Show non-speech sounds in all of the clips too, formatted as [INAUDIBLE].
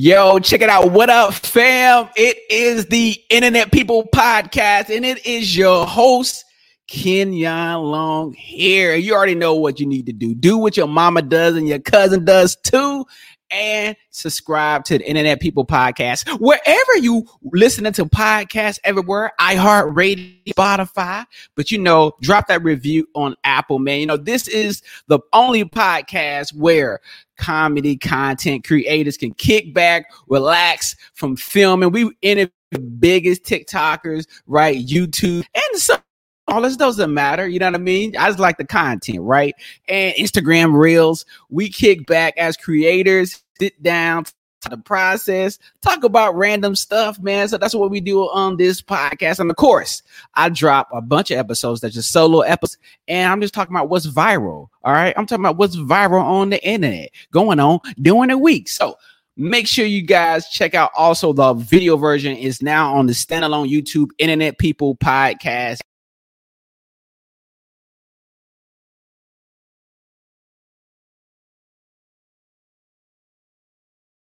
Yo, check it out. What up, fam? It is the Internet People Podcast, and it is your host, Kenyon Long here. You already know what you need to do. Do what your mama does and your cousin does too. And subscribe to the Internet People Podcast. Wherever you listening to podcasts everywhere, iHeartRadio, Spotify, but you know, drop that review on Apple, man. You know, this is the only podcast where comedy content creators can kick back, relax from filming. We interview the biggest TikTokers, right? YouTube and some all this doesn't matter. You know what I mean? I just like the content, right? And Instagram reels. We kick back as creators, sit down, the process, talk about random stuff, man. So that's what we do on this podcast. And of course, I drop a bunch of episodes that's just solo episodes, and I'm just talking about what's viral. All right. I'm talking about what's viral on the internet going on during the week. So make sure you guys check out also the video version is now on the standalone YouTube Internet People podcast.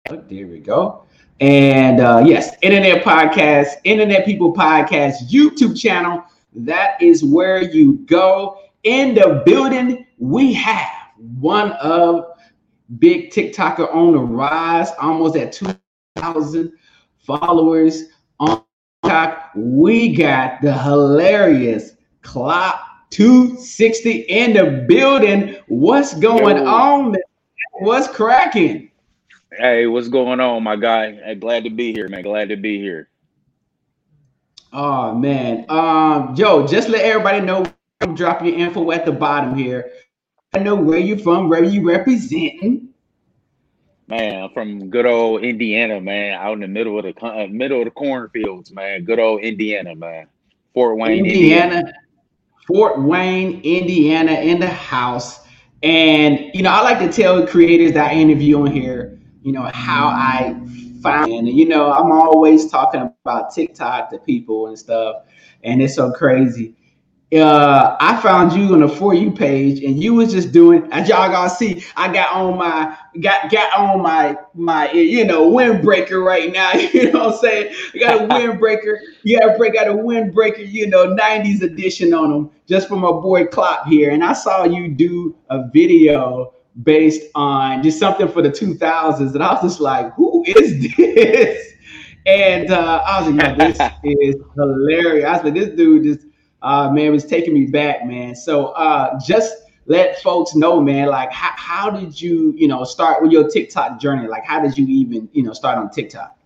There we go. And uh, yes, Internet Podcast, Internet People Podcast, YouTube channel. That is where you go. In the building, we have one of big TikToker on the rise, almost at 2,000 followers on TikTok. We got the hilarious Clock 260 in the building. What's going Yo. on? What's cracking? Hey, what's going on, my guy? Hey, glad to be here, man. Glad to be here. Oh man. Um, Joe, just let everybody know I'm dropping your info at the bottom here. I know where you're from, where you representing. Man, I'm from good old Indiana, man. Out in the middle of the uh, middle of the cornfields, man. Good old Indiana, man. Fort Wayne, Indiana. Indiana. Fort Wayne, Indiana, in the house. And you know, I like to tell creators that I interview on here you know, how I found, and you know, I'm always talking about TikTok to people and stuff, and it's so crazy. Uh, I found you on the for you page, and you was just doing. As y'all gonna see, I got on my got got on my my you know windbreaker right now. [LAUGHS] You know what I'm saying? I got a [LAUGHS] windbreaker. Yeah, break got a windbreaker. You know, '90s edition on them, just for my boy Klopp here. And I saw you do a video based on just something for the 2000s. And I was just like, who is this? And uh, I was like, this [LAUGHS] is hilarious. I was like, this dude just, uh, man, was taking me back, man. So uh, just let folks know, man, like, how, how did you, you know, start with your TikTok journey? Like, how did you even, you know, start on TikTok?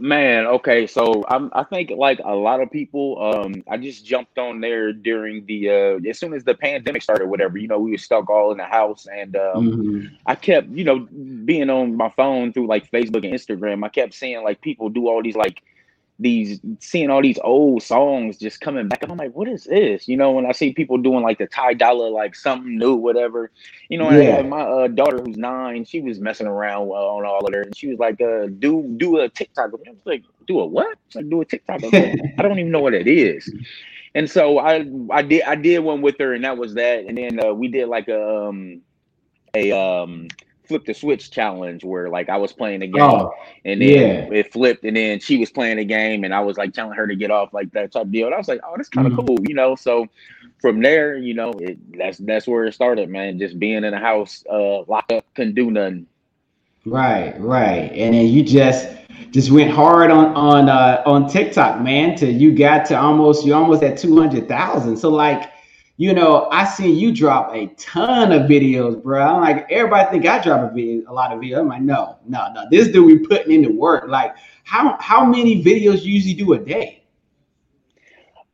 Man, okay, so I'm, I think like a lot of people, um, I just jumped on there during the uh, as soon as the pandemic started, whatever. You know, we were stuck all in the house, and um, mm-hmm. I kept, you know, being on my phone through like Facebook and Instagram. I kept seeing like people do all these like these seeing all these old songs just coming back. I'm like, what is this? You know, when I see people doing like the Ty Dolla, like something new, whatever. You know, yeah. my uh, daughter who's nine, she was messing around uh, on all of that, and she was like, uh, "Do do a TikTok." I was like, "Do a what?" Like, "Do a TikTok." I, [LAUGHS] I don't even know what it is. And so I I did I did one with her, and that was that. And then uh, we did like a um a um flip the switch challenge where like I was playing the game oh, and then yeah. it flipped and then she was playing the game and I was like telling her to get off like that type deal. And I was like, oh, that's kind of mm-hmm. cool, you know. So from there, you know, it, that's that's where it started, man. Just being in the house, uh, locked up, couldn't do nothing. Right, right, and then you just just went hard on on uh, on TikTok, man. Till you got to almost you almost at two hundred thousand. So like you know, I seen you drop a ton of videos, bro. I'm like, everybody think I drop a video, a lot of videos. I'm like, no, no, no. This dude we putting into work. Like, how how many videos you usually do a day?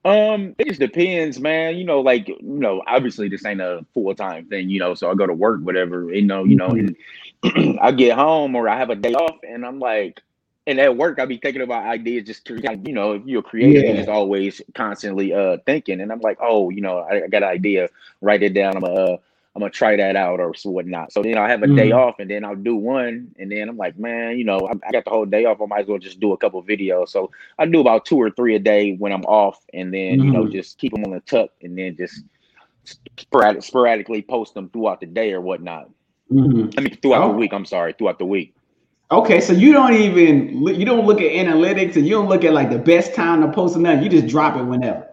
Um, it just depends, man. You know, like you know, obviously this ain't a full time thing, you know. So I go to work, whatever, you know, you know, mm-hmm. and [CLEARS THROAT] I get home or I have a day off, and I'm like, and at work, I'd be thinking about ideas. Just to, you know, if you're creative, yeah. is always constantly uh thinking. And I'm like, oh, you know, I, I got an idea. Write it down. I'm gonna uh, I'm gonna try that out or whatnot. So then I have a mm day off, and then I'll do one, and then I'm like, man, you know, I, I, got the whole day off. I might as well just do a couple videos. So I do about two or three a day when I'm off, and then mm you know, mm-hmm. just keep them on the tuck, and then just sporadic, sporadically post them throughout the day or whatnot. Mm-hmm. I mean, throughout oh. the week. I'm sorry, throughout the week. Okay, so you don't even you don't look at analytics and you don't look at like the best time to post or nothing. You just drop it whenever.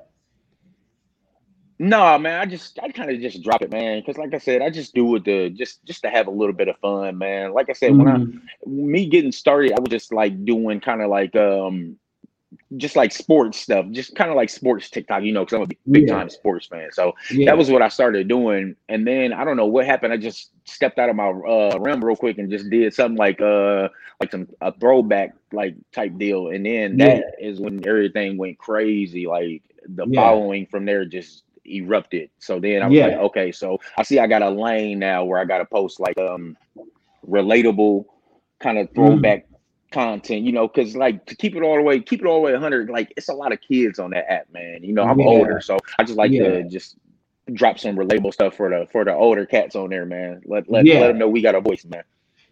No, man, I just I kind of just drop it, man, because like I said, I just do it to just just to have a little bit of fun, man. Like I said, mm-hmm. when I mm-hmm. me getting started, I was just like doing kind of like um just like sports stuff, just kind of like sports TikTok, you know, because I'm a big, time sports fan. So yeah. that was what I started doing. And then I don't know what happened. I just stepped out of my uh, realm real quick and just did something like uh like some a throwback like type deal. And then that yeah. is when everything went crazy. Like the following from there just erupted. So then I was like, okay, so I see I got a lane now where I got to post like um relatable kind of mm. throwback. Mm content, you know, because like to keep it all the way, keep it all the way 100, like it's a lot of kids on that app, man. You know, I'm yeah. older, so I just like yeah. to just drop some relatable stuff for the for the older cats on there, man. Let let, yeah. let them know we got a voice, man.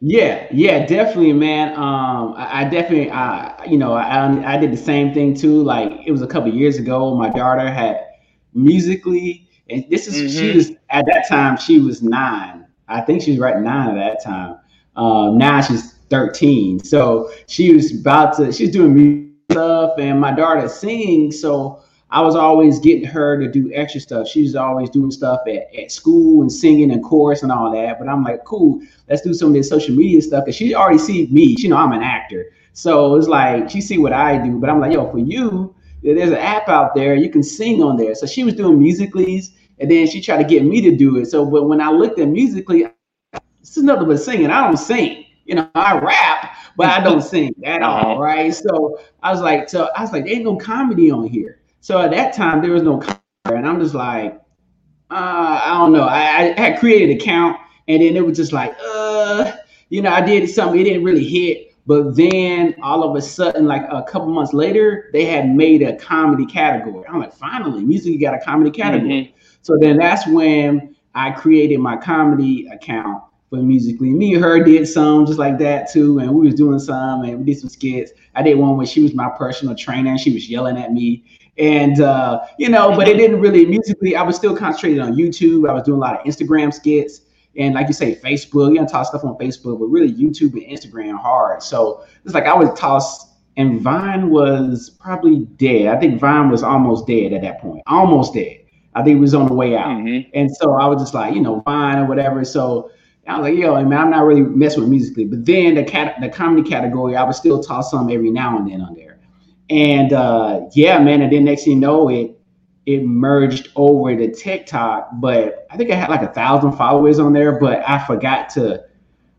Yeah, yeah, definitely, man. Um, I, I definitely, I, you know, I, I did the same thing too. Like it was a couple years ago. My daughter had Musical.ly, and this is mm-hmm. she was at that time she was nine. I think she was right nine at that time. Um, now she's 13. So she was about to, she's doing music stuff, and my daughter sings. So I was always getting her to do extra stuff. She was always doing stuff at, at school and singing and chorus and all that. But I'm like, cool, let's do some of this social media stuff. Cause she already see me. She know I'm an actor. So it's like she see what I do. But I'm like, yo, for you, there's an app out there. You can sing on there. So she was doing Musical.lys and then she tried to get me to do it. So but when I looked at Musical.ly, this is nothing but singing. I don't sing you know, I rap, but I don't [LAUGHS] sing at all, uh-huh. So I was like, so I was like, there ain't no comedy on here. So at that time, there was no comedy, and I'm just like, uh, I don't know. I, I had created an account, and then it was just like, uh, you know, I did something, it didn't really hit. But then all of a sudden, like a couple months later, they had made a comedy category. I'm like, finally, music got a comedy category. Mm-hmm. So then that's when I created my comedy account for Musical.ly. Me and her did some just like that too, and we was doing some and we did some skits. I did one where she was my personal trainer and she was yelling at me. And uh, you know, but it didn't really Musical.ly. I was still concentrated on YouTube. I was doing a lot of Instagram skits and like you say, Facebook. You know, toss stuff on Facebook, but really YouTube and Instagram hard. So it's like I was tossed. And Vine was probably dead. I think Vine was almost dead at that point, almost dead. I think it was on the way out. Mm-hmm. And so I was just like, you know, Vine or whatever. So I was like, yo, man, I'm not really messing with Musical.ly. But then the cat the comedy category, I would still toss some every now and then on there. And uh, yeah, man, and then next thing you know, it it merged over to TikTok. But I think I had like a thousand followers on there, but I forgot to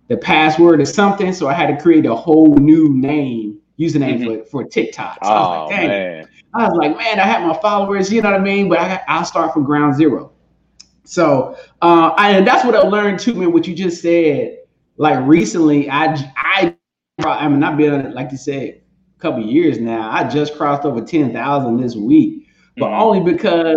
the password or something. So I had to create a whole new name, username mm-hmm. for, for TikTok. So oh, I was like, oh, man. I was like, man, I had my followers, you know what I mean? But I, I'll start from ground zero. So, uh, and that's what I learned too, man. What you just said, like recently, I, I, I mean, I've been like you said, a couple years now. I just crossed over ten thousand this week, but mm-hmm. only because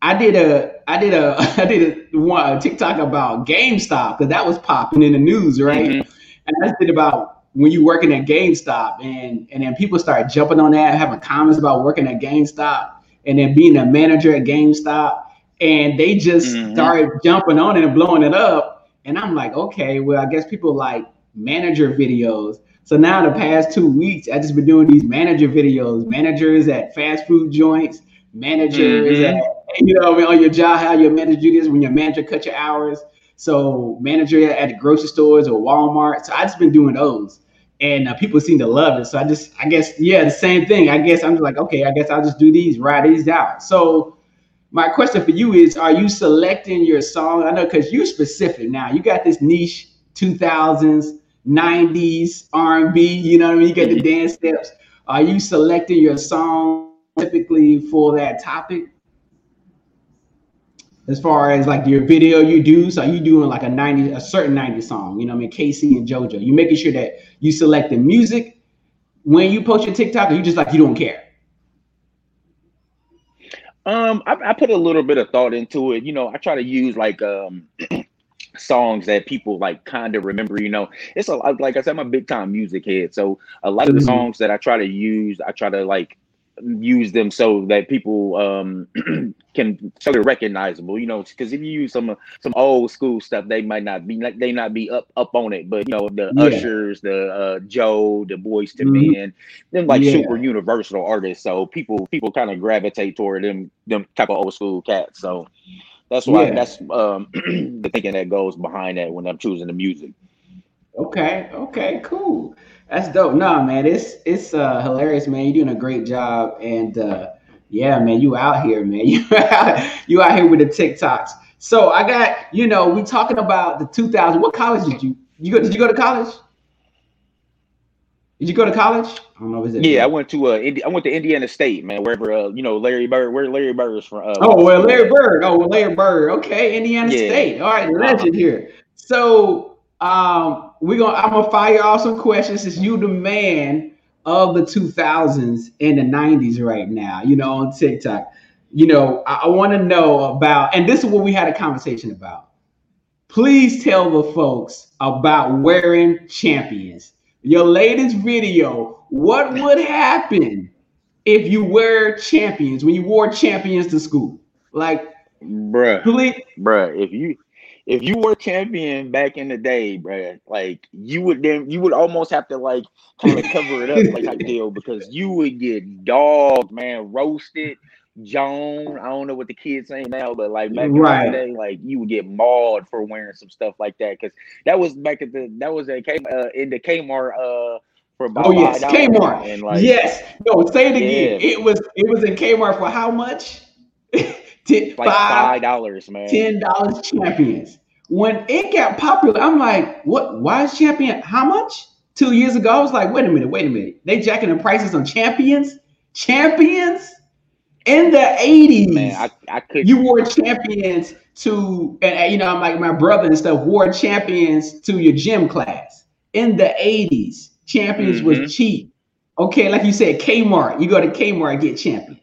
I did a, I did a, [LAUGHS] I did a, one a TikTok about GameStop because that was popping in the news, right? Mm-hmm. And I did about when you working at GameStop, and and then people start jumping on that, having comments about working at GameStop, and then being a manager at GameStop and they just mm-hmm. started jumping on it and blowing it up. And I'm like, okay, well, I guess people like manager videos. So now the past two weeks, I just been doing these manager videos, managers at fast food joints, managers mm-hmm. at you know on your job, how your manager do this when your manager cut your hours. So manager at the grocery stores or Walmart. So I just been doing those, and uh, people seem to love it. So I just, I guess, yeah, the same thing. I guess I'm just like, okay, I guess I'll just do these, write these out. So my question for you is are you selecting your song? I know because you're specific now. You got this niche 2000s 90s r&b you know what i mean? You got the mm-hmm. dance steps. Are you selecting your song typically for that topic? As far as like your video you do so are you doing like a 90 a certain 90 song you know i mean? K-Ci and JoJo. You making sure that you select the music when you post your tiktok or you just like you don't care um, I, I, put a little bit of thought into it. You know, I try to use like um [CLEARS THROAT] songs that people like kind of remember. You know, it's a like I said, I'm a big time music head, so a lot of the mm-hmm. songs that I try to use, I try to like use them so that people um, [CLEARS THROAT] can so they're recognizable. You know, because if you use some some old school stuff, they might not be like they not be up up on it. But you know, the yeah. Ushers, the uh, Joe, the Boys to mm-hmm. Men, them like yeah. super universal artists. So people people kind of gravitate toward them them type of old school cats. So that's why yeah. that's um, [CLEARS THROAT] the thinking that goes behind that when I'm choosing the music. Okay. Okay. Cool. That's dope. Nah, man, it's it's uh, hilarious, man. You're doing a great job, and uh, yeah, man, you out here, man. [LAUGHS] You out, you out here with the TikToks. So I got, you know, we talking about the 2000. What college did you you go? Did you go to college? Did you go to college? I don't know. Is it? Yeah, I went to uh, Indi- I went to Indiana State, man. Wherever uh, you know, Larry Bird. Where Larry Bird is from? Uh, oh well, Larry Bird. Oh, well, Larry Bird. Okay, Indiana yeah. State. All right, legend here. So um, we're gonna I'm gonna fire off some questions since you the man of the 2000s and the 90s right now, you know, on TikTok. You know, I, I want to know about, and this is what we had a conversation about. Please tell the folks about wearing champions. Your latest video, what would happen if you wear champions when you wore champions to school? Like, bruh, please, bruh, if you if you were champion back in the day, bro, like you would then you would almost have to like kind of cover it up like that [LAUGHS] deal because you would get dogged, man, roasted. Joan, I don't know what the kids saying now, but like back right. in the day, like you would get mauled for wearing some stuff like that because that was back at the that was at K, uh, in the Kmart uh for about oh yes Kmart and like yes no say it again yeah. it was it was in Kmart for how much Ten, like five dollars, man. Ten dollars champions. When it got popular, I'm like, what? Why is champion? How much? Two years ago, I was like, wait a minute, wait a minute. They jacking the prices on champions, champions in the 80s. Man, I, I could. You wore champions to, and you know, I'm like my brother and stuff wore champions to your gym class in the 80s. Champions mm-hmm. was cheap. Okay, like you said, Kmart. You go to Kmart and get champions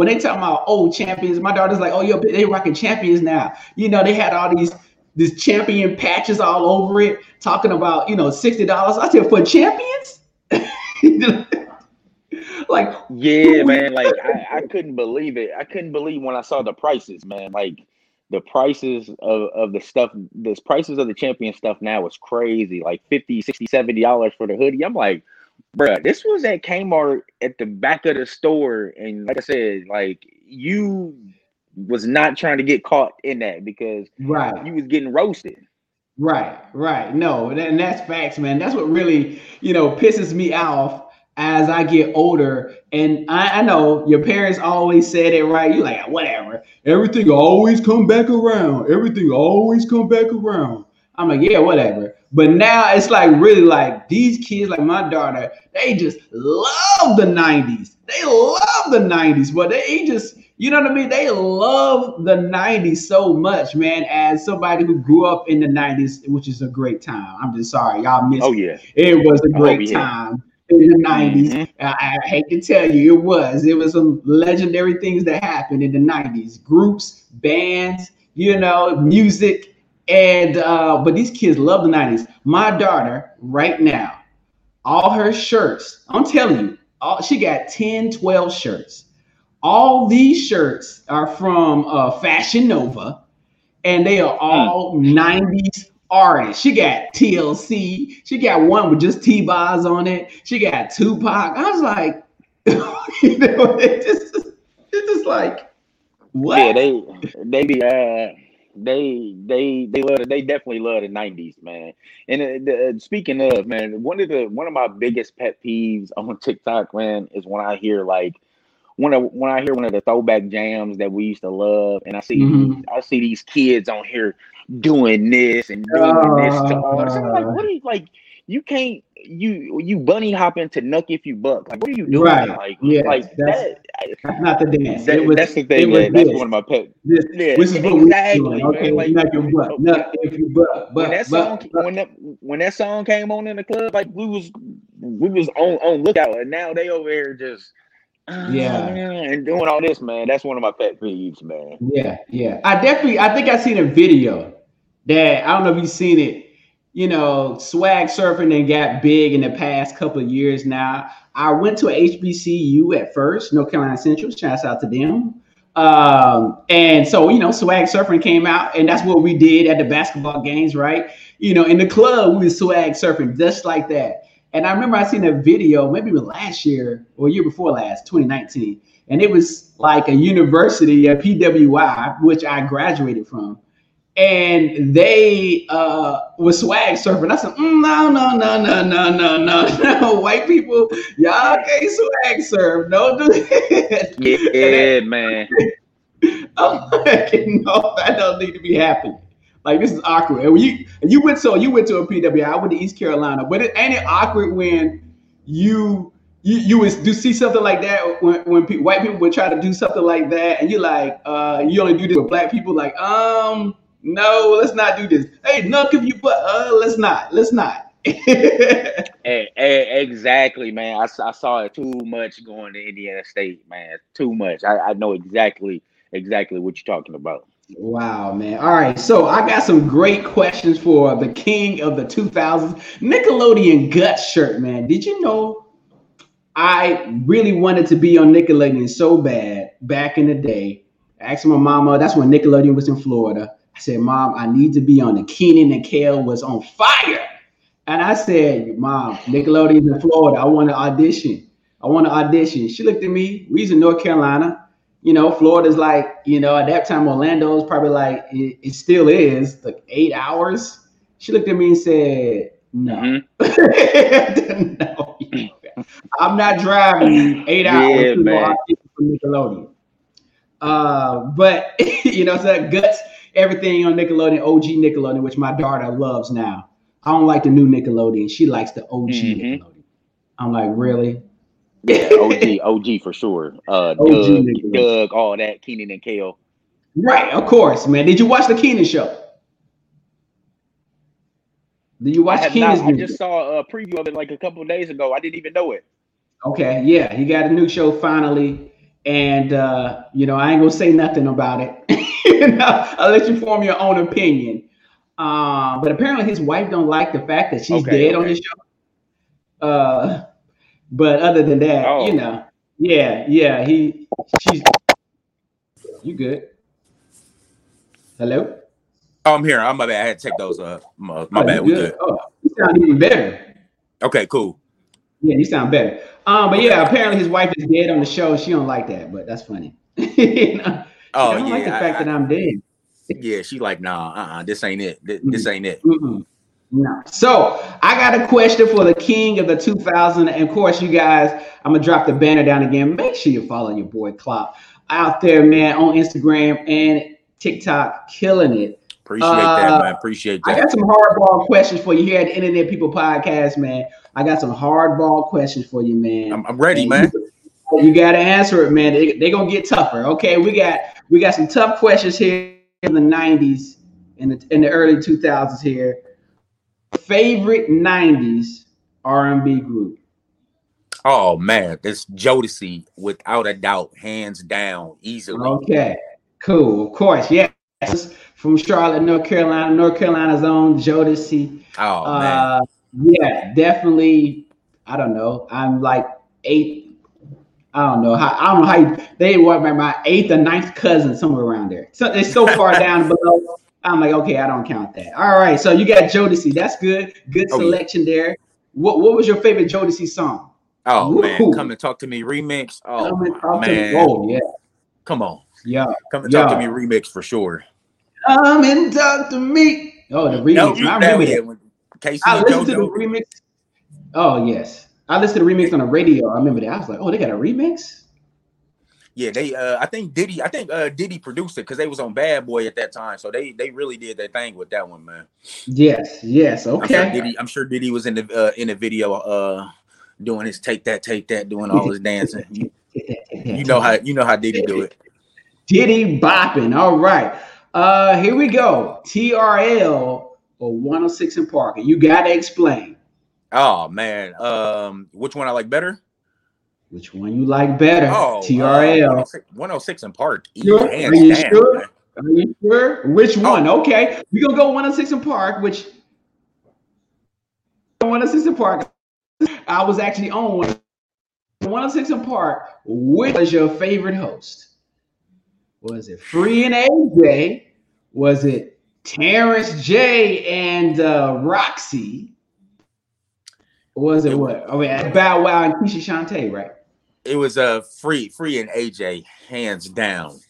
when they talk about old champions, my daughter's like, oh, yo, they rocking champions now. You know, they had all these these champion patches all over it, talking about, you know, $60. I said, for champions? [LAUGHS] like Yeah, man. Like I, I couldn't believe it. I couldn't believe when I saw the prices, man. Like the prices of, of the stuff, the prices of the champion stuff now is crazy. Like 50, 60, 70 dollars for the hoodie. I'm like, Bruh, this was at Kmart at the back of the store, and like I said, like you was not trying to get caught in that because right you was getting roasted. Right, right. No, and that's facts, man. That's what really, you know, pisses me off as I get older. And I, I know your parents always said it right. You like whatever. Everything always come back around. Everything always come back around. I'm like, yeah, whatever. But now it's like really like these kids, like my daughter, they just love the 90s. They love the 90s, but they just, you know what I mean? They love the 90s so much, man. As somebody who grew up in the 90s, which is a great time. I'm just sorry, y'all missed oh, yeah. it. It was a great oh, yeah. time in the 90s. Mm-hmm. I, I, hate to tell you, it was. It was some legendary things that happened in the 90s. Groups, bands, you know, music and uh, but these kids love the 90s. My daughter, right now, all her shirts, I'm telling you, all, she got 10, 12 shirts. All these shirts are from uh, Fashion Nova, and they are all mm. 90s artists. She got TLC. She got one with just T-Boz on it. She got Tupac. I was like, [LAUGHS] you know, it just, it's just like, what? Yeah, they they be uh they they they love they definitely love the '90s, man. And uh, the, uh, speaking of man, one of the one of my biggest pet peeves [LAUGHS] on TikTok, man, is when I hear like when I, when I hear one of the throwback jams that we used to love, and I see mm-hmm. I see these kids on here doing this and doing uh, this to us. I'm like, what are you like? You can't you you bunny hop into Knuck If You Buck. Like, what are you doing? Right. Like, yeah, like that, that's not the dance. That, was, that's the thing. Man. That's one of my pet. This, yeah, this is exactly. Okay, like, Knuck Your Buck. Knuck If You Buck. When that song buck, when that when that song came on in the club, like we was we was on on lookout, and now they over here just. Uh, yeah, and doing all this, man. That's one of my pet peeves, man. Yeah, yeah. I definitely, I think I seen a video that I don't know if you've seen it you know, swag surfing and got big in the past couple of years now. I went to HBCU at first, North Carolina Central. Shouts out to them. Um, and so, you know, swag surfing came out, and that's what we did at the basketball games, right? You know, in the club, we swag surfing just like that. And I remember I seen a video, maybe last year or year before last, 2019, and it was like a university, a PWI, which I graduated from and they uh was swag surfing. I said, mm, no, no, no, no, no, no, no, no. [LAUGHS] White people, y'all can't swag surf. Don't do it. [LAUGHS] Yeah, man. [LAUGHS] I'm like, no, that don't need to be happening. Like this is awkward. And you and you went so you went to a PWI. I went to East Carolina, but it ain't it awkward when you you you would do see something like that when when pe- white people would try to do something like that, and you're like, uh, you only do this with black people. Like, um, no, let's not do this. Hey, knock if you but uh, let's not. Let's not. [LAUGHS] hey, hey, exactly, man. I, I saw it too much going to Indiana State, man. Too much. I, I know exactly exactly what you're talking about. Wow, man. All right. So I got some great questions for the king of the 2000s, Nickelodeon gut shirt, man. Did you know I really wanted to be on Nickelodeon so bad back in the day? I asked my mama, that's when Nickelodeon was in Florida. I said, Mom, I need to be on the Kenan and Kel was on fire. And I said, Mom, Nickelodeon in Florida. I want to audition. I want to audition. She looked at me. We's in North Carolina. You know, Florida's like, you know, at that time, Orlando is probably like, it, it still is, like eight hours. She looked at me and said, No. Mm-hmm. [LAUGHS] no. [LAUGHS] I'm not driving eight hours yeah, to man. Nickelodeon. Uh, but [LAUGHS] you know, so that guts everything on Nickelodeon, OG Nickelodeon, which my daughter loves now. I don't like the new Nickelodeon. She likes the OG mm-hmm. Nickelodeon. I'm like, really? Yeah, OG, OG for sure. Uh, [LAUGHS] Doug, Doug, all that, Kenan and Kel. Right, of course, man. Did you watch the Kenan show? Did you watch Kenan's? I just saw a preview of it like a couple days ago. I didn't even know it. Okay, yeah, he got a new show finally, and uh, you know I ain't gonna say nothing about it. [LAUGHS] [LAUGHS] I'll let you form your own opinion. Uh, but apparently his wife don't like the fact that she's okay, dead okay. on the show. Uh, but other than that, oh. you know, yeah, yeah, he, she's, you good? Hello. Oh, I'm here. I'm my bad. I had to take those. Uh, my, my oh, bad. We good. Oh, you sound even better. Okay, cool. Yeah, you sound better. Um, but yeah, apparently his wife is dead on the show. She don't like that, but that's funny. [LAUGHS] you know? Oh, I yeah, like the fact I, that I'm dead. Yeah, she like, nah, uh-uh, this ain't it. This, this ain't it. mm No. So I got a question for the king of the 2000. And of course, you guys, I'm gonna drop the banner down again. Make sure you follow your boy Klopp out there, man, on Instagram and TikTok, killing it. Appreciate uh, that, man. Appreciate that. I got some hardball questions for you here at the Internet People Podcast, man. I got some hardball questions for you, man. I'm, I'm ready, and man. You, got to answer it, man. They're they gonna get tougher. Okay, we got we got some tough questions here in the 90s and the, in the early 2000s here. Favorite 90s R&B group? Oh man, it's Jodeci without a doubt, hands down, easily. Okay, cool. Of course, yes. From Charlotte, North Carolina, North Carolina's own Jodeci. Oh uh, man, yeah, definitely. I don't know. I'm like eight, I don't know how I don't know how you, they were my, my eighth or ninth cousin somewhere around there. So it's so far [LAUGHS] down below. I'm like, okay, I don't count that. All right, so you got Jodeci. That's good. Good selection oh, yeah. there. What What was your favorite Jodeci song? Oh Ooh. man, come and talk to me remix. Oh man, oh yeah. Come on, yeah. Come and yeah. talk to me remix for sure. Come and talk to me. Oh, the remix. No, I remember that. Casey I listened to the remix. Oh yes. I listened to the remix on the radio. I remember that. I was like, oh, they got a remix. Yeah, they. Uh, I think Diddy. I think uh, Diddy produced it because they was on Bad Boy at that time, so they they really did their thing with that one, man. Yes. Yes. Okay. I'm sure Diddy, I'm sure Diddy was in the uh, in the video, uh, doing his take that, take that, doing all his dancing. You, [LAUGHS] you know how you know how Diddy do it. Diddy bopping. All right. Uh, here we go. TRL or 106 & Park. You got to explain. Oh man, um, which one I like better? Which one you like better? Oh, TRL. Uh, 106, 106 & Park. Sure? Are you down, sure? Man. Are you sure? Which oh. one? Oh. Okay, we gonna go 106 & Park. Which on 106 and Park. I was actually on 106 and Park. Which was your favorite host? Was it Free and AJ? Was it Terrence J and uh, Rocsi? Was it, it what? Oh yeah, Bow Wow and Keshia Chanté, right? It was a uh, free, free and AJ, hands down.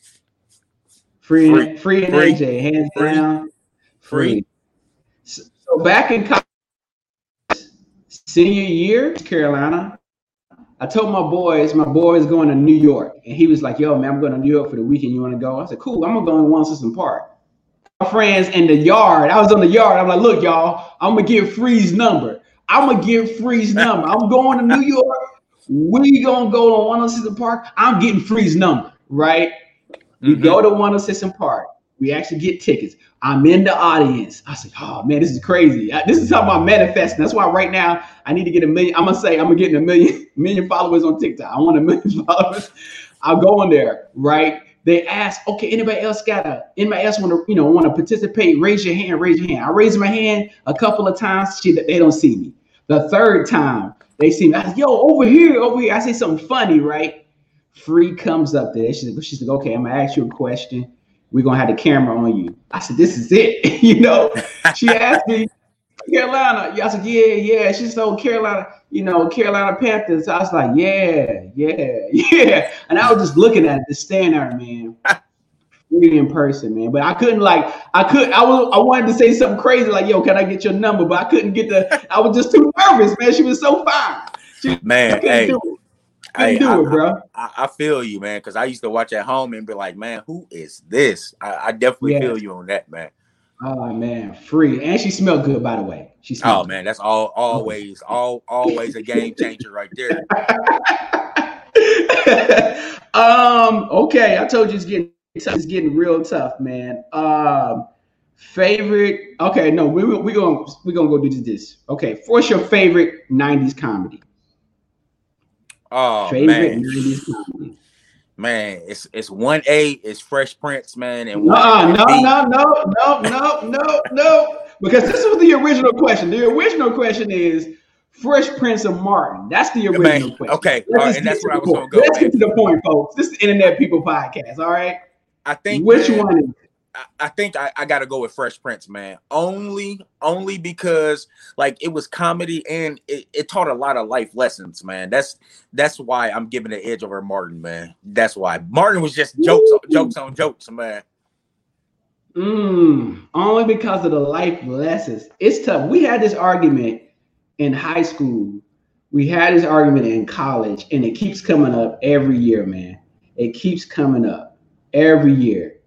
Free, free, free and free, AJ, hands free, down. Free. So, so back in college, senior year, Carolina, I told my boys, my boy is going to New York, and he was like, "Yo, man, I'm going to New York for the weekend. You want to go?" I said, "Cool. I'm gonna go in 106 & Park." My friends in the yard. I was on the yard. I'm like, "Look, y'all, I'm gonna get Free's number. I'm gonna get Free's number. I'm going to New York. We gonna go to 106 Park. I'm getting Free's number, right? We mm-hmm. go to 106 Park. We actually get tickets. I'm in the audience. I said, "Oh man, this is crazy. This is how I'm manifesting." That's why right now I need to get a million. I'm gonna say I'm gonna get a million [LAUGHS] million followers on TikTok. I want a million [LAUGHS] followers. I'll go in there, right? They ask, "Okay, anybody else got a? Anybody else want to, you know, want to participate? Raise your hand. Raise your hand." I raise my hand a couple of times. Shit, they don't see me. The third time they see me, I "Yo, over here, over here." I say something funny, right? Free comes up there. She's like, she's like, "Okay, I'm gonna ask you a question." we're gonna have the camera on you. I said, this is it. [LAUGHS] you know, she asked me, Carolina. I said, yeah, yeah. She's said, Carolina, you know, Carolina Panthers. I was like, yeah, yeah, [LAUGHS] yeah. And I was just looking at it, just staring at her, man. Really in person, man. But I couldn't like, I could, I was, I wanted to say something crazy like, yo, can I get your number? But I couldn't get the, I was just too nervous, man. She was so fine. She, man, hey, I, do I, it, bro. I, I, feel you, man, because I used to watch at home and be like, man, who is this? I, I definitely yeah. feel you on that, man. Oh man, free, and she smelled good, by the way. She oh man, that's all always, all always a game changer right there. [LAUGHS] um, okay, I told you it's getting it's getting real tough, man. Um, favorite? Okay, no, we we gonna we gonna go do this. Okay, what's your favorite '90s comedy? Oh Favorite man. Man, it's it's one A, it's Fresh Prince, man, and no, no, no, no, no, no, no, no, because this was the original question. The original question is Fresh Prince of Martin. That's the original man, question. Okay, all right, and that's where I was going to go. Let's get to the point, folks. This is Internet People Podcast. All right. I think which man, one I think I, I got to go with Fresh Prince, man. Only, only because like it was comedy and it, it, taught a lot of life lessons, man. That's that's why I'm giving the edge over Martin, man. That's why Martin was just jokes, jokes on jokes, man. Mm, only because of the life lessons. It's tough. We had this argument in high school. We had this argument in college, and it keeps coming up every year, man. It keeps coming up every year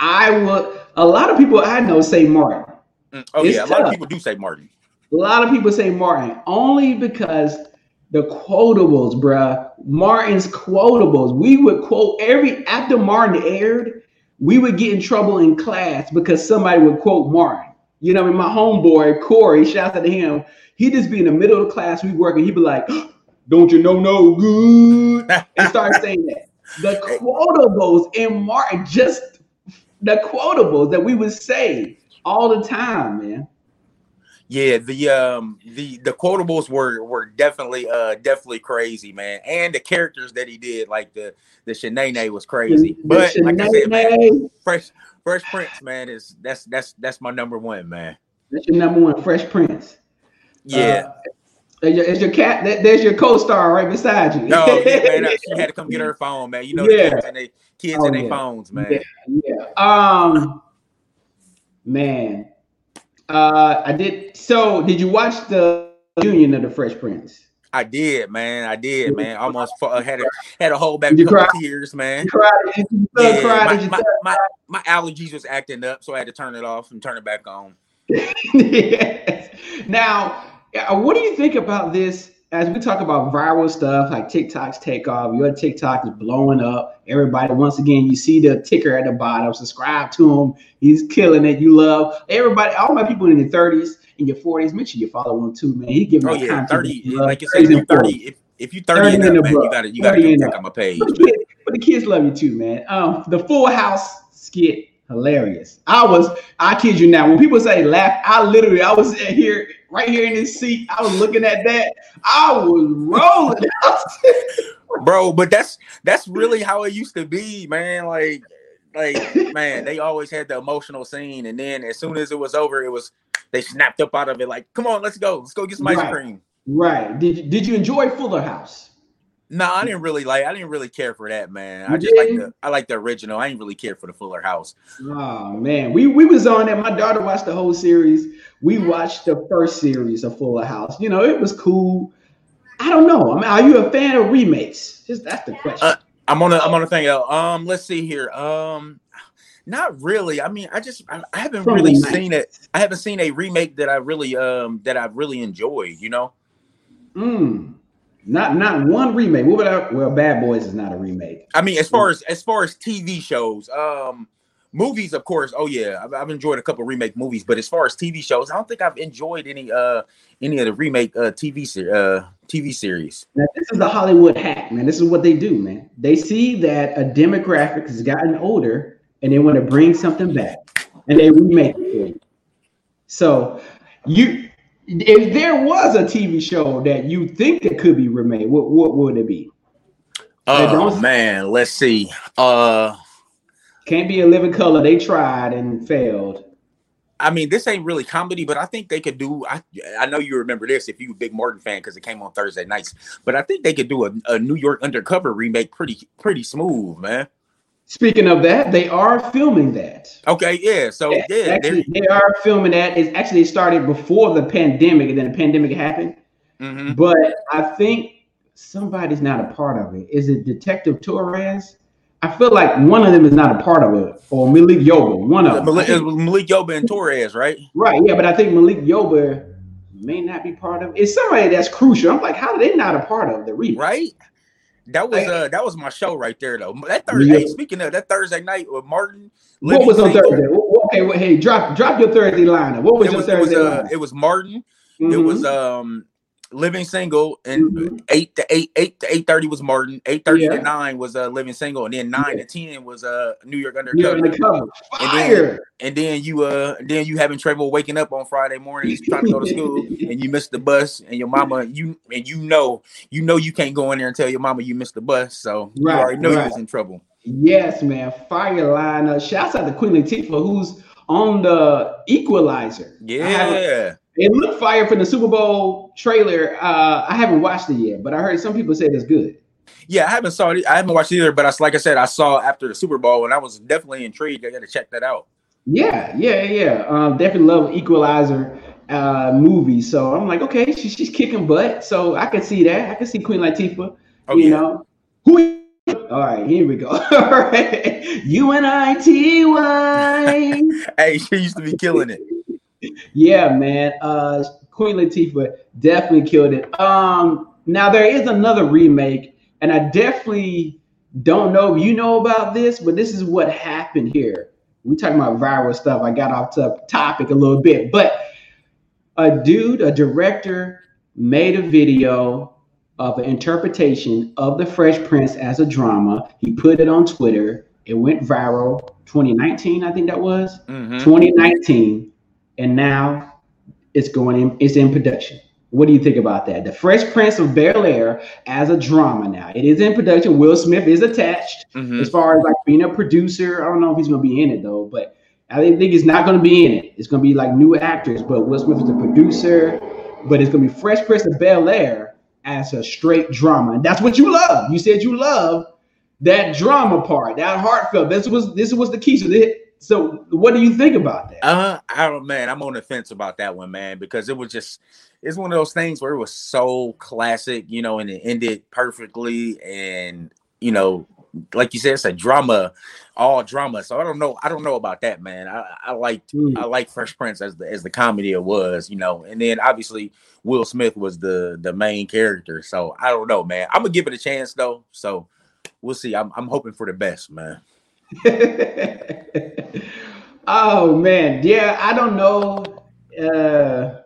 I would. A lot of people I know say Martin. Mm, oh it's yeah, a tough. lot of people do say Martin. A lot of people say Martin only because the quotables, bruh. Martin's quotables. We would quote every after Martin aired. We would get in trouble in class because somebody would quote Martin. You know, I mean, my homeboy Corey, shout out to him. He'd just be in the middle of the class, we working. He'd be like, [GASPS] "Don't you know no good?" and start [LAUGHS] saying that. The quotables in Martin just the quotables that we would say all the time, man. Yeah, the um the the quotables were were definitely uh definitely crazy, man. And the characters that he did, like the the Sheneneh was crazy. The but like I said, man, Fresh Fresh Prince, man, is that's that's that's my number one, man. That's your number one, Fresh Prince. Yeah. Uh, there's your, your cat. There's your co-star right beside you. No, yeah, [LAUGHS] man, she had to come get her phone, man. You know, yeah. the kids and they kids oh, and their yeah. phones, man. Yeah, yeah. Um, man, uh, I did. So, did you watch the Union of the Fresh Prince? I did, man. I did, man. Almost had a had a hold back of tears, man. You cried. You yeah, my, my, my, my allergies was acting up, so I had to turn it off and turn it back on. [LAUGHS] yes. Now, what do you think about this? As we talk about viral stuff like TikTok's takeoff, your TikTok is blowing up. Everybody, once again, you see the ticker at the bottom. Subscribe to him. He's killing it. You love everybody. All my people in their 30s and your 40s. Make sure you follow him too, man. He giving oh, yeah, 30. Like you said, if you're 30, if, if you're 30, 30 and up, man, you gotta you gotta check out my page. But the, kids, but the kids love you too, man. Um, the Full House skit hilarious. I was, I kid you now, when people say laugh, I literally, I was here right here in his seat. I was looking at that. I was rolling. [LAUGHS] Bro, but that's that's really how it used to be, man. Like, like, man, they always had the emotional scene, and then as soon as it was over, it was they snapped up out of it. Like, come on, let's go, let's go get some ice right. cream. Right? Did did you enjoy Fuller House? No, I didn't really like. I didn't really care for that, man. I just like the. I like the original. I didn't really care for the Fuller House. Oh man, we we was on it. My daughter watched the whole series. We watched the first series of Fuller House. You know, it was cool. I don't know. I mean, are you a fan of remakes? Just that's the question. Uh, I'm on a. I'm on a thing. Um, let's see here. Um, not really. I mean, I just I, I haven't really seen it. I haven't seen a remake that I really um that I really enjoyed. You know. Hmm. Not not one remake. What about well, Bad Boys is not a remake. I mean, as far as as far as TV shows, um, movies, of course. Oh yeah, I've, I've enjoyed a couple remake movies, but as far as TV shows, I don't think I've enjoyed any uh any of the remake uh TV ser- uh TV series. Now, this is the Hollywood hack, man. This is what they do, man. They see that a demographic has gotten older, and they want to bring something back, and they remake it. So you if there was a TV show that you think that could be remade, what what would it be? Oh man, let's see. Uh can't be In Living Color. They tried and failed. I mean, this ain't really comedy, but I think they could do. I I know you remember this if you a big Martin fan because it came on Thursday nights. But I think they could do a, a New York Undercover remake pretty pretty smooth, man. Speaking of that, they are filming that. Okay, yeah. So yeah, actually, they are filming that. It's actually started before the pandemic, and then the pandemic happened. Mm-hmm. But I think somebody's not a part of it. Is it Detective Torres? I feel like one of them is not a part of it, or Malik Yoba. One of them. Malik, Malik Yoba and Torres, right? Right. Yeah, but I think Malik Yoba may not be part of it. It's somebody that's crucial. I'm like, how are they not a part of the remake? Right. That was uh that was my show right there though. That Thursday. Yeah. Speaking of that Thursday night with Martin. What was on Thursday? Okay, well, hey, drop drop your Thursday lineup. What was it your was, Thursday? It was, uh, it was Martin. Mm-hmm. It was um living single and mm-hmm. eight to eight eight to eight thirty was Martin. Eight thirty yeah. to nine was uh living single, and then nine yeah. to ten was uh New York undercover. undercover. And then and then you uh then you having trouble waking up on Friday mornings trying to go to school and you missed the bus and your mama you and you know you know you can't go in there and tell your mama you missed the bus, so right, you already know right. you was in trouble. Yes, man. Fire line. Uh, shouts out to Queen Latifah, who's on the Equalizer. Yeah. It looked fire from the Super Bowl trailer. Uh, I haven't watched it yet, but I heard some people say it's good. Yeah, I haven't saw it. I haven't watched it either, but I, like I said, I saw after the Super Bowl, and I was definitely intrigued. I got to check that out. Yeah, yeah, yeah. Um, definitely love Equalizer uh, movie. So I'm like, okay, she, she's kicking butt. So I can see that. I can see Queen Latifah. Oh, you yeah. know, who? [LAUGHS] All right, here we go. [LAUGHS] All right, U N I T Y. [LAUGHS] Hey, she used to be killing it yeah, man. Uh, Queen Latifah definitely killed it. Um, now there is another remake, and I definitely don't know if you know about this, but this is what happened here. We talking about viral stuff. I got off to topic a little bit, but a dude, a director, made a video of an interpretation of the Fresh Prince as a drama. He put it on Twitter. It went viral. 2019, I think that was. Mm-hmm. 2019 and now it's going in, it's in production. What do you think about that? The Fresh Prince of Bel Air as a drama now. It is in production. Will Smith is attached mm-hmm. as far as like being a producer. I don't know if he's going to be in it though, but I think he's not going to be in it. It's going to be like new actors, but Will Smith is the producer. But it's going to be Fresh Prince of Bel Air as a straight drama, and that's what you love. You said you love that drama part, that heartfelt. This was this was the key. So this, so what do you think about that? Uh, I don't, man, I'm on the fence about that one, man, because it was just, it's one of those things where it was so classic, you know, and it ended perfectly, and you know, like you said, it's a drama, all drama. So I don't know, I don't know about that, man. I, I liked, mm. I like Fresh Prince as the as the comedy it was, you know, and then obviously Will Smith was the the main character. So I don't know, man. I'm gonna give it a chance though. So we'll see. I'm I'm hoping for the best, man. [LAUGHS] oh man, yeah, I don't know. Uh,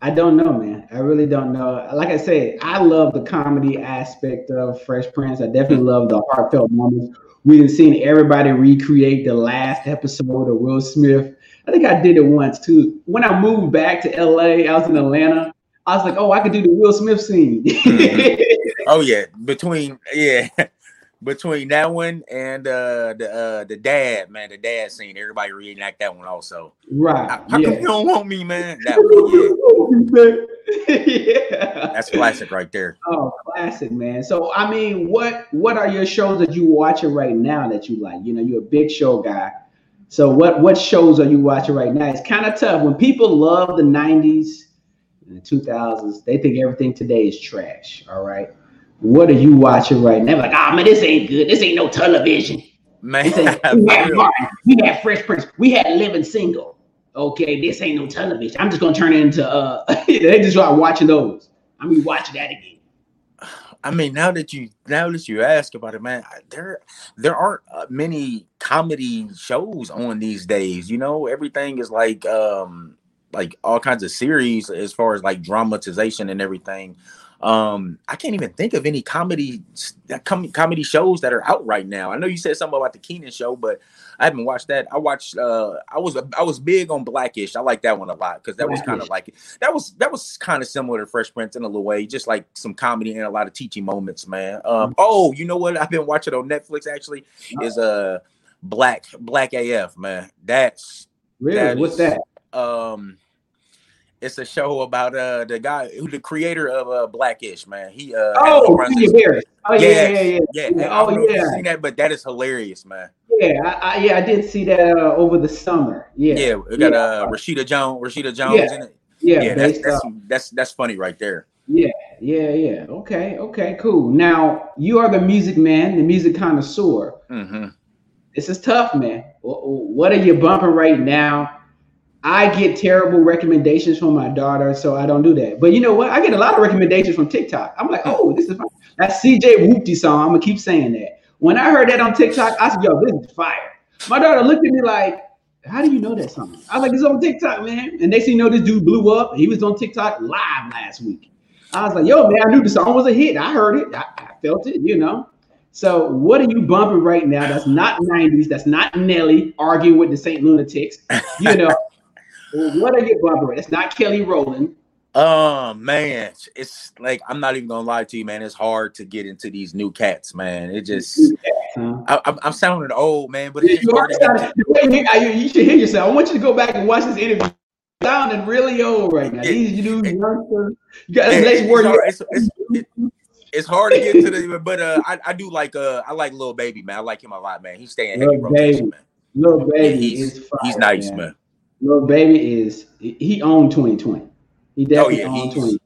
I don't know, man. I really don't know. Like I said, I love the comedy aspect of Fresh Prince. I definitely love the heartfelt moments. We've seen everybody recreate the last episode of Will Smith. I think I did it once too. When I moved back to LA, I was in Atlanta. I was like, oh, I could do the Will Smith scene. mm-hmm. [LAUGHS] Oh yeah, between yeah, [LAUGHS] between that one and uh, the uh, the dad, man, the dad scene, everybody reenact that one also. Right. How, how yeah. come you don't want me, man? [LAUGHS] That one, yeah. yeah. That's classic right there. Oh, classic, man. So I mean, what what are your shows that you watching right now that you like? You know, you're a big show guy. So what what shows are you watching right now? It's kind of tough when people love the 90s and the 2000s, they think everything today is trash. All right what are you watching right now? Like, oh man, this ain't good. This ain't no television. Man, [LAUGHS] we had, Martin, we had Fresh Prince. We had Living Single. Okay, this ain't no television. I'm just gonna turn it into uh [LAUGHS] they just start watching those. I mean watch that again. I mean, now that you now that you ask about it, man, there there aren't uh, many comedy shows on these days. You know, everything is like um like all kinds of series as far as like dramatization and everything. Um, I can't even think of any comedy com- comedy shows that are out right now. I know you said something about the Kenan show, but I haven't watched that. I watched. Uh, I was I was big on Blackish. I like that one a lot because that Blackish. was kind of like that was that was kind of similar to Fresh Prince in a little way, just like some comedy and a lot of teaching moments, man. Um, mm-hmm. oh, you know what? I've been watching on Netflix actually is uh Black Black AF, man. That's really that what's is, that? Um it's a show about uh the guy who the creator of uh Blackish, man. He uh oh, his, oh yeah, yeah, yeah, yeah. yeah. yeah. Oh yeah, seen that, but that is hilarious, man. Yeah, I, I yeah, I did see that uh, over the summer. Yeah, yeah, we got yeah. uh Rashida Jones, Rashida Jones yeah. in it. Yeah, yeah, that's that's, that's that's funny right there. Yeah, yeah, yeah. Okay, okay, cool. Now you are the music man, the music connoisseur. Mm-hmm. This is tough, man. What are you bumping right now? I get terrible recommendations from my daughter, so I don't do that. But you know what? I get a lot of recommendations from TikTok. I'm like, oh, this is fine. That CJ Whoopty song. I'm gonna keep saying that. When I heard that on TikTok, I said, yo, this is fire. My daughter looked at me like, how do you know that song? I was like, it's on TikTok, man. And they see, you know, this dude blew up. He was on TikTok live last week. I was like, yo, man, I knew the song was a hit. I heard it. I, I felt it, you know. So what are you bumping right now? That's not 90s. That's not Nelly arguing with the Saint Lunatics. You know, what are you bumping? It's not Kelly Rowland. Oh man, it's like I'm not even gonna lie to you, man. It's hard to get into these new cats, man. It just? I, am sounding old, man, but it's hard to you should hear yourself. I want you to go back and watch this interview. Sounding really old right now. These new youngsters, you got next word. It's, it's, it's, it's, hard to get to the, but uh, I, I do like uh, I like Lil Baby, man. I like him a lot, man. He's staying heavy rotation, man. Lil Baby, yeah, he's, he's nice, man. man. Lil Baby is he owned 2020. He definitely oh, yeah, owned 20.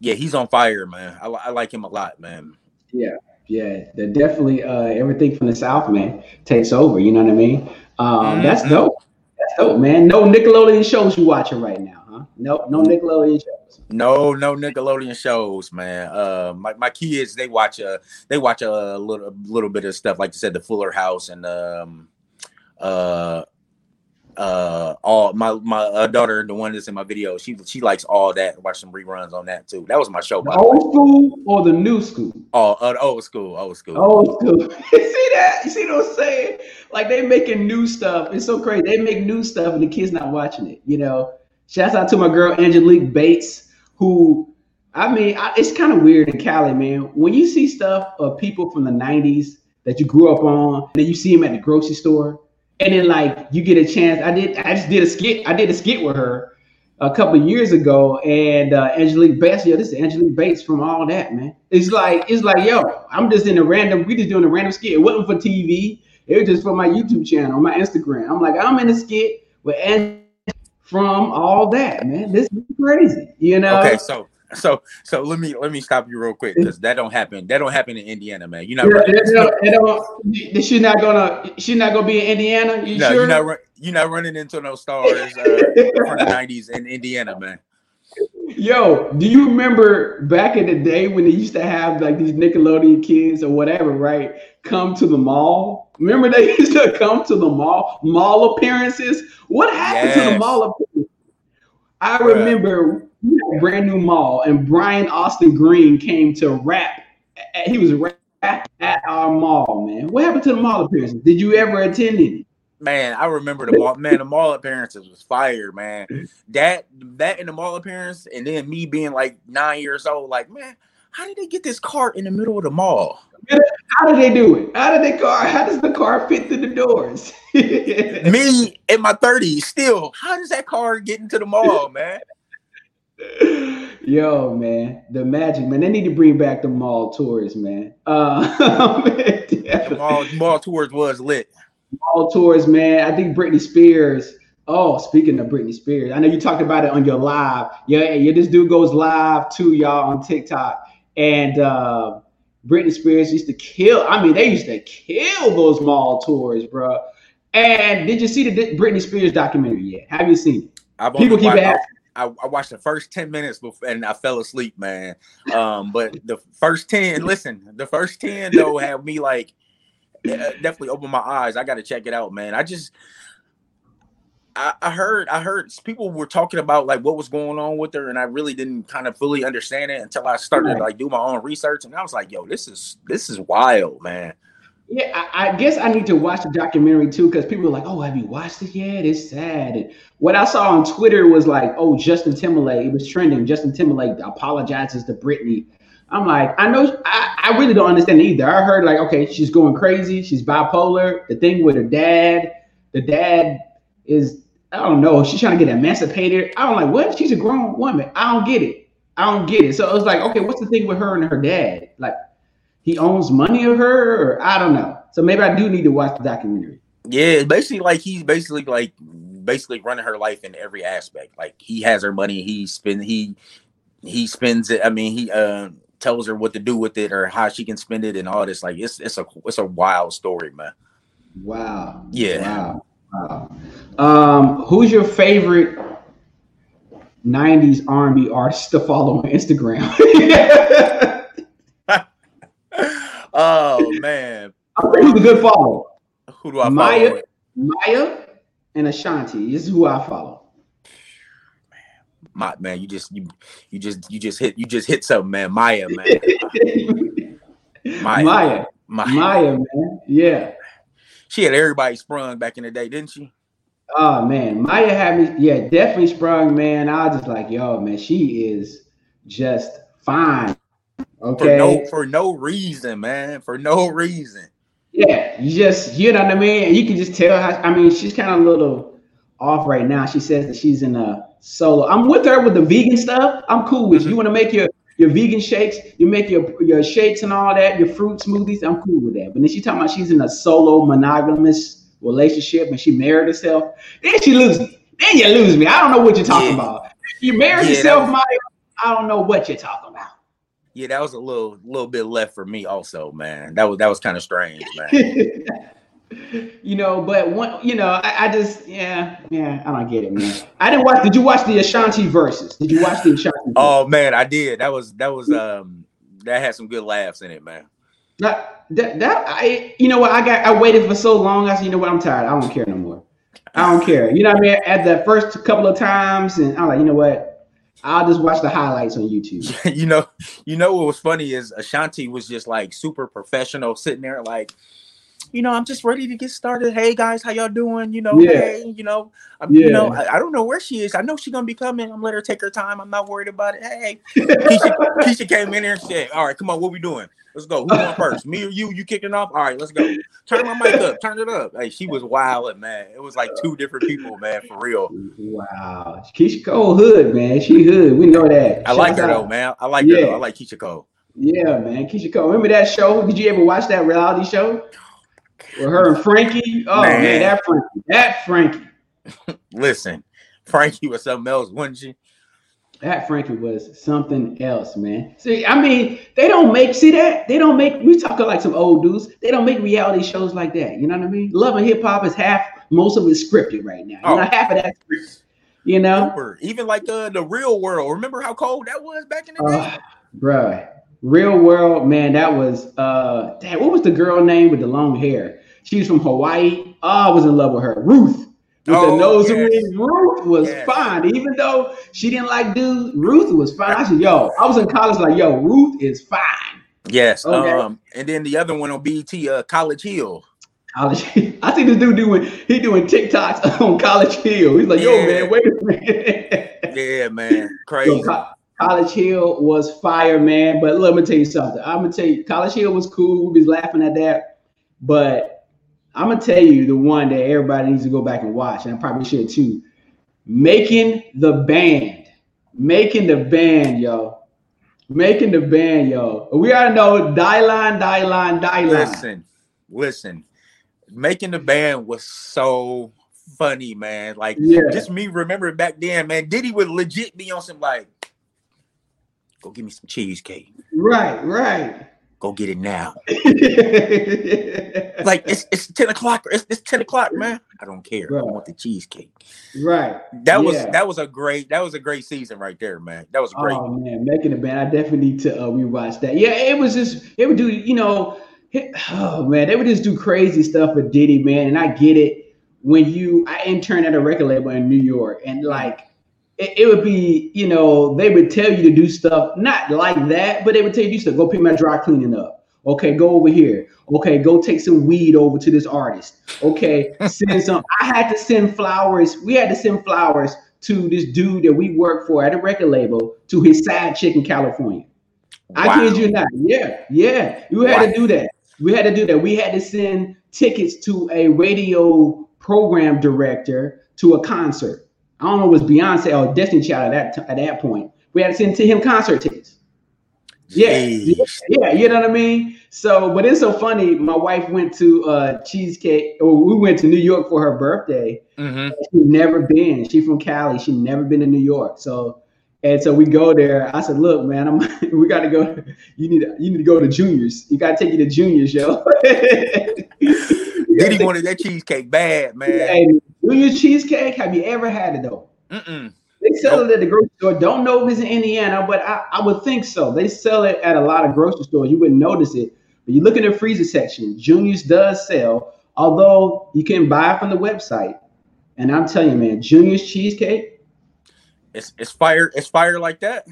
Yeah, he's on fire, man. I, I like him a lot, man. Yeah, yeah. They're definitely uh, everything from the South, man, takes over. You know what I mean? Um, mm-hmm. That's dope. That's dope, man. No Nickelodeon shows you watching right now, huh? No, no Nickelodeon shows. No, no Nickelodeon shows, man. Uh, my, my kids they watch a uh, they watch a little little bit of stuff like you said, the Fuller House and um uh uh all my my uh, daughter the one that's in my video she she likes all that watch some reruns on that too. That was my show the old school or the new school? Oh uh, old school old school. Old school. [LAUGHS] You see that? You see what i'm saying? Like they making new stuff. It's so crazy. They make new stuff and the kids not watching it you know? Shouts out to my girl Angelique Bates who i mean I, it's kind of weird in cali man. When you see stuff of people from the 90s that you grew up on and then you see them at the grocery store and then like you get a chance. I did. I just did a skit. I did a skit with her a couple years ago, and uh, Angelique Bates. Yo, this is Angelique Bates from all that, man. It's like it's like yo, I'm just in a random. We just doing a random skit. It wasn't for TV. It was just for my YouTube channel, my Instagram. I'm like, I'm in a skit with Angelique from all that, man. This is crazy, you know. Okay, so so so let me let me stop you real quick because that don't happen. That don't happen in Indiana, man. You're not. Yeah, they don't, she's not gonna. She's not gonna be in Indiana. You no, sure? You're not. You're not running into no stars uh, from the '90s in Indiana, man. Yo, do you remember back in the day when they used to have like these Nickelodeon kids or whatever, right? Come to the mall. Remember they [LAUGHS] used to come to the mall, mall appearances. What happened yes. to the mall appearances? I remember brand new mall, and Brian Austin Green came to rap. He was rap at our mall, man. What happened to the mall appearances? Did you ever attend any? Man, I remember the mall. Man, the mall appearances was fire, man. That that in the mall appearance, and then me being like nine years old, like, man, how did they get this cart in the middle of the mall? How did they do it? How did they car? How does the car fit through the doors? [LAUGHS] me in my 30s, still, how does that car get into the mall, man? Yo, man, the magic, man. They need to bring back the mall tours, man. Uh, [LAUGHS] the mall, mall tours was lit. Mall tours, man. I think Britney Spears. Oh, speaking of Britney Spears, I know you talked about it on your live. Yeah, yeah. This dude goes live too, y'all, on TikTok, and uh, Britney Spears used to kill. I mean, they used to kill those mall tours, bro. And did you see the Britney Spears documentary yet? Have you seen it? I've People keep asking. I, I, watched the first 10 minutes before and I fell asleep, man. Um, but the first 10, listen, the first 10 though have me like definitely open my eyes. I gotta check it out, man. I just I, I heard I heard people were talking about like what was going on with her, and I really didn't kind of fully understand it until I started like do my own research, and I was like, yo, this is this is wild, man. Yeah, I, I, guess I need to watch the documentary too because people are like, "Oh, have you watched it yet? It's sad." And what I saw on Twitter was like, "Oh, Justin Timberlake." It was trending. Justin Timberlake apologizes to Britney. I'm like, I know, I, I really don't understand either. I heard like, okay, she's going crazy. She's bipolar. The thing with her dad, the dad is, I don't know. She's trying to get emancipated. I don't like what? She's a grown woman. I don't get it. I don't get it. So it was like, okay, what's the thing with her and her dad? Like, he owns money of her, or I don't know. So maybe I do need to watch the documentary. Yeah, basically like he's basically like basically running her life in every aspect. Like he has her money, he spend he he spends it. I mean, he uh tells her what to do with it or how she can spend it and all this. Like it's it's a it's a wild story, man. Wow. Yeah. Wow. Wow. Um, who's your favorite '90s R&B artist to follow on Instagram? [LAUGHS] oh man, who's a good follow? Who do I Maya, follow? Maya, and Ashanti. This is who I follow. My man, you just you you just you just hit you just hit something, man. Maya, man. [LAUGHS] Maya. Maya. Maya. Maya, man. Yeah. She had everybody sprung back in the day, didn't she? Oh man, Maya had me, yeah, definitely sprung, man. I was just like, yo, man, she is just fine. Okay. For no for no reason, man. For no reason. Yeah, you just you know what I mean? You can just tell how I mean she's kind of a little off right now. She says that she's in a solo. I'm with her with the vegan stuff. I'm cool with mm-hmm. you. want to make your your vegan shakes, you make your your shakes and all that, your fruit smoothies. I'm cool with that. But then she talking about she's in a solo monogamous relationship and she married herself. Then she loses me. Then you lose me. I don't know what you're talking yeah. about. You married yeah, yourself, was- Maya. I don't know what you're talking about yeah, that was a little little bit left for me also, man. That was that was kind of strange, [LAUGHS] man. you know, but one, you know, I, I, just, yeah, yeah, I don't get it, man. I didn't watch. Did you watch the Ashanti verses? Did you watch the Ashanti? Verses? Oh man, I did. That was that was um that had some good laughs in it, man. That, that, that I, you know what? I got, I waited for so long. I said, you know what? I'm tired. I don't care no more. I don't [LAUGHS] care. You know what I mean? At the first couple of times, and I'm like, you know what? I'll just watch the highlights on YouTube. [LAUGHS] you know, you know what was funny is Ashanti was just like super professional, sitting there like, you know, I'm just ready to get started. Hey guys, how y'all doing? You know, yeah. hey, you know, I'm, yeah. you know, I, I, don't know where she is. I know she's gonna be coming. I'm let her take her time. I'm not worried about it. Hey, Keyshia, [LAUGHS] Keyshia came in there and said, "All right, come on, what we doing? Let's go. Who going first? Me or you? You kicking off? All right, let's go. Turn my mic up. Turn it up. Hey, she was wild, man. It was like two different people, man, for real. Wow. Keyshia Cole hood, man. She hood. We know that. I Shout like her out. though, man. I like yeah. her though. I like Keyshia Cole. Yeah, man. Keyshia Cole. Remember that show? Did you ever watch that reality show? With her and Frankie? Oh man, man that Frankie. That Frankie. [LAUGHS] Listen, Frankie was something else, wasn't she? That Frankie was something else, man. See, I mean, they don't make see that they don't make. We talking like some old dudes. They don't make reality shows like that. You know what I mean? Love and hip hop is half, most of it's scripted right now. Oh. You know, half of that scripted. You know, even like uh, the real world. Remember how cold that was back in the day, uh, bro. Real world, man. That was uh, damn, what was the girl name with the long hair? She was from Hawaii. Oh, I was in love with her. Ruth. with oh, the nose yes. ring. Ruth was yes. fine, even though she didn't like dudes. Ruth was fine. I said, "Yo," I was in college, like, "Yo, Ruth is fine." Yes. Okay. Um, and then the other one on BET, uh, College Hill. College. [LAUGHS] I see this dude doing he doing TikToks [LAUGHS] on College Hill. He's like, "Yo, yeah. man, wait a minute." yeah, man, [LAUGHS] crazy. College Hill was fire, man. But let me tell you something. I'm gonna tell you, College Hill was cool. We was laughing at that, but I'm gonna tell you the one that everybody needs to go back and watch, and I probably should too. Making the band, making the band, yo, making the band, yo. We gotta know Dylan, die line, Dylan. Listen, listen. Making the band was so funny, man. Like yeah. just me remembering back then, man. Diddy would legit be on some like, go give me some cheesecake. Right, right. Go get it now. [LAUGHS] like it's it's 10 o'clock. It's, it's 10 o'clock, man. I don't care. Right. I want the cheesecake. Right. That yeah. was that was a great that was a great season right there, man. That was great. Oh man, making a band. I definitely need to uh, rewatch that. Yeah, it was just it would do, you know, oh man, they would just do crazy stuff with Diddy, man. And I get it when you I interned at a record label in New York and like it, it, would be, you know, they would tell you to do stuff not like that, but they would tell you to go pick my dry cleaning up. Okay, go over here. Okay, go take some weed over to this artist. Okay, [LAUGHS] send some. I had to send flowers. We had to send flowers to this dude that we work for at a record label to his side chick in California. Wow. I kid you not. Yeah, yeah. We had wow. to do that. We had to do that. We had to send tickets to a radio program director to a concert. I don't know it was Beyonce or Destiny Child at that t- at that point. We had to send to him concert tickets. Yeah, yeah, yeah, you know what I mean. So, but it's so funny. My wife went to uh, cheesecake, or we went to New York for her birthday. Mm-hmm. She'd never been. She's from Cali. She'd never been to New York. So, and so we go there. I said, "Look, man, I'm, [LAUGHS] we got to go. You need to, you need to go to Juniors. You got to take you to Juniors, yo." [LAUGHS] Diddy wanted that cheesecake bad, man. Junior's cheesecake. Have you ever had it though? Mm-mm. They sell it at the grocery store. Don't know if it's in Indiana, but I, I would think so. They sell it at a lot of grocery stores. You wouldn't notice it. But you look in the freezer section, Junior's does sell, although you can buy it from the website. And I'm telling you, man, Junior's cheesecake. It's it's fire, it's fire like that.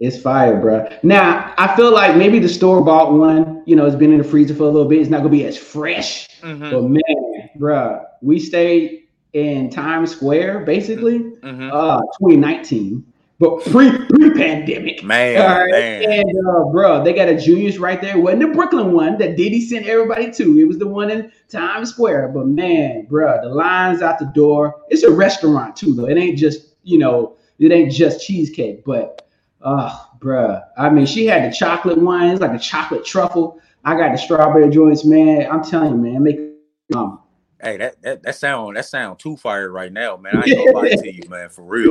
It's fire, bro. Now I feel like maybe the store bought one, you know, it's been in the freezer for a little bit. It's not gonna be as fresh. Mm-hmm. But man, bro, we stayed in Times Square, basically, mm-hmm. uh, 2019, but pre pre pandemic. Man, right? man. and uh, bro, they got a Junior's right there. It wasn't the Brooklyn one that Diddy sent everybody to. It was the one in Times Square. But man, bro, the lines out the door. It's a restaurant too, though. It ain't just you know, it ain't just cheesecake, but uh, bruh. I mean, she had the chocolate one. It's like a chocolate truffle. I got the strawberry joints, man. I'm telling you, man, make um, Hey, that, that that sound that sound too fire right now, man. I ain't gonna lie to you, man, for real.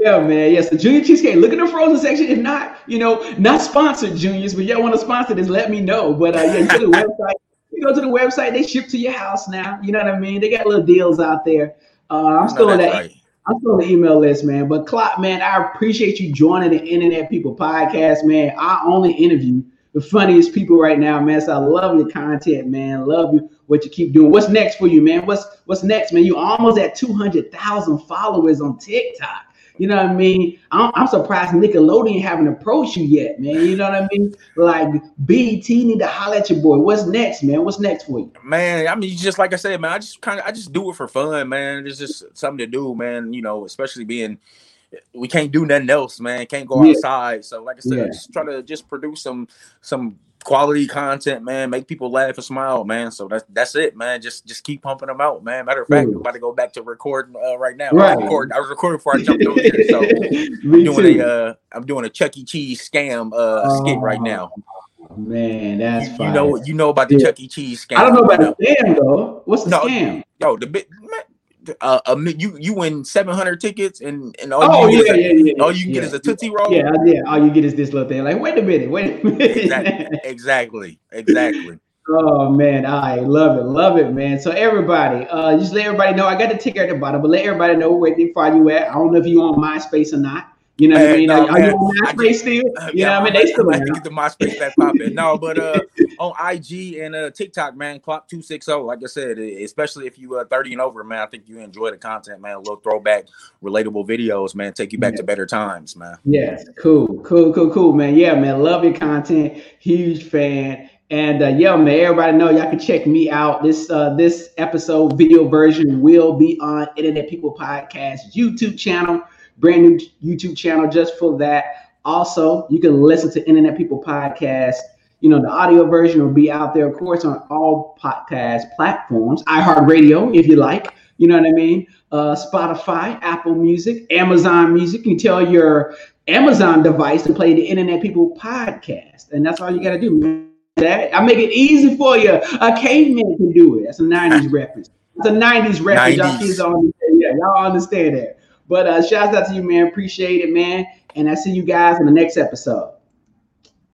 Yeah, man. Yes, the Junior Cheesecake. Look at the frozen section. If not, you know, not sponsored, Juniors, but y'all want to sponsor this, let me know. But uh, yeah, to the website. You go to the website, they ship to your house now. You know what I mean? They got little deals out there. Uh, I'm still on that. Right. I'm still on the email list, man. But Clock, man, I appreciate you joining the Internet People podcast, man. I only interview the funniest people right now, man. So I love your content, man. Love you what you keep doing. What's next for you, man? What's what's next, man? You almost at two hundred thousand followers on TikTok. You know what I mean? I'm, I'm, surprised Nickelodeon haven't approached you yet, man. You know what I mean? Like BET need to holler at your boy. What's next, man? What's next for you? Man, I mean, just like I said, man, I just kind of I just do it for fun, man. It's just something to do, man. You know, especially being we can't do nothing else, man. Can't go yeah. outside. So, like I said, yeah. just try to just produce some some quality content, man. Make people laugh and smile, man. So that's that's it, man. Just just keep pumping them out, man. Matter of fact, I'm about to go back to recording uh, right now. Right. I, record, I was recording before I jumped over here, so [LAUGHS] I'm doing too. a uh, I'm doing a Chuck E. Cheese scam uh, skit right now. Oh, man, that's you, you know you know about the yeah. Chuck E. Cheese scam. I don't know about the scam though. What's the no, scam? Yo, the bit man, uh, a, you you win seven hundred tickets and and all oh you yeah, yeah, yeah, all you get is a tootsie roll. Yeah, yeah. All you get is this little thing. Like, wait a minute, wait a minute. exactly, exactly, exactly. [LAUGHS] Oh man, I love it, love it, man. So everybody, uh, just let everybody know. I got the ticker at the bottom, but let everybody know where they find you at. I don't know if you on MySpace or not. You know what I mean? No, are, are you on MySpace still? Uh, you yeah, know what I mean? They still I get the MySpace back popping. No, but uh, [LAUGHS] on IG and uh, TikTok, man. Clock two six zero. Like I said, especially if you uh, thirty and over, man. I think you enjoy the content, man. A little throwback, relatable videos, man. Take you back to better times, man. Yes, cool, cool, cool, cool, man. Yeah, man. Love your content. Huge fan. And uh, yeah, man, everybody know y'all can check me out. This uh, this episode video version will be on Internet People Podcast YouTube channel, brand new YouTube channel just for that. Also, you can listen to Internet People Podcast. You know, the audio version will be out there, of course, on all podcast platforms, iHeartRadio, if you like. You know what I mean? Uh, Spotify, Apple Music, Amazon Music. You tell your Amazon device to play the Internet People Podcast, and that's all you got to do. That I make it easy for you. A caveman can do it. That's a '90s [LAUGHS] reference. It's a '90s reference. 90s. Y'all kids understand. Yeah, y'all understand that. But uh, shouts out to you, man. Appreciate it, man. And I see you guys in the next episode.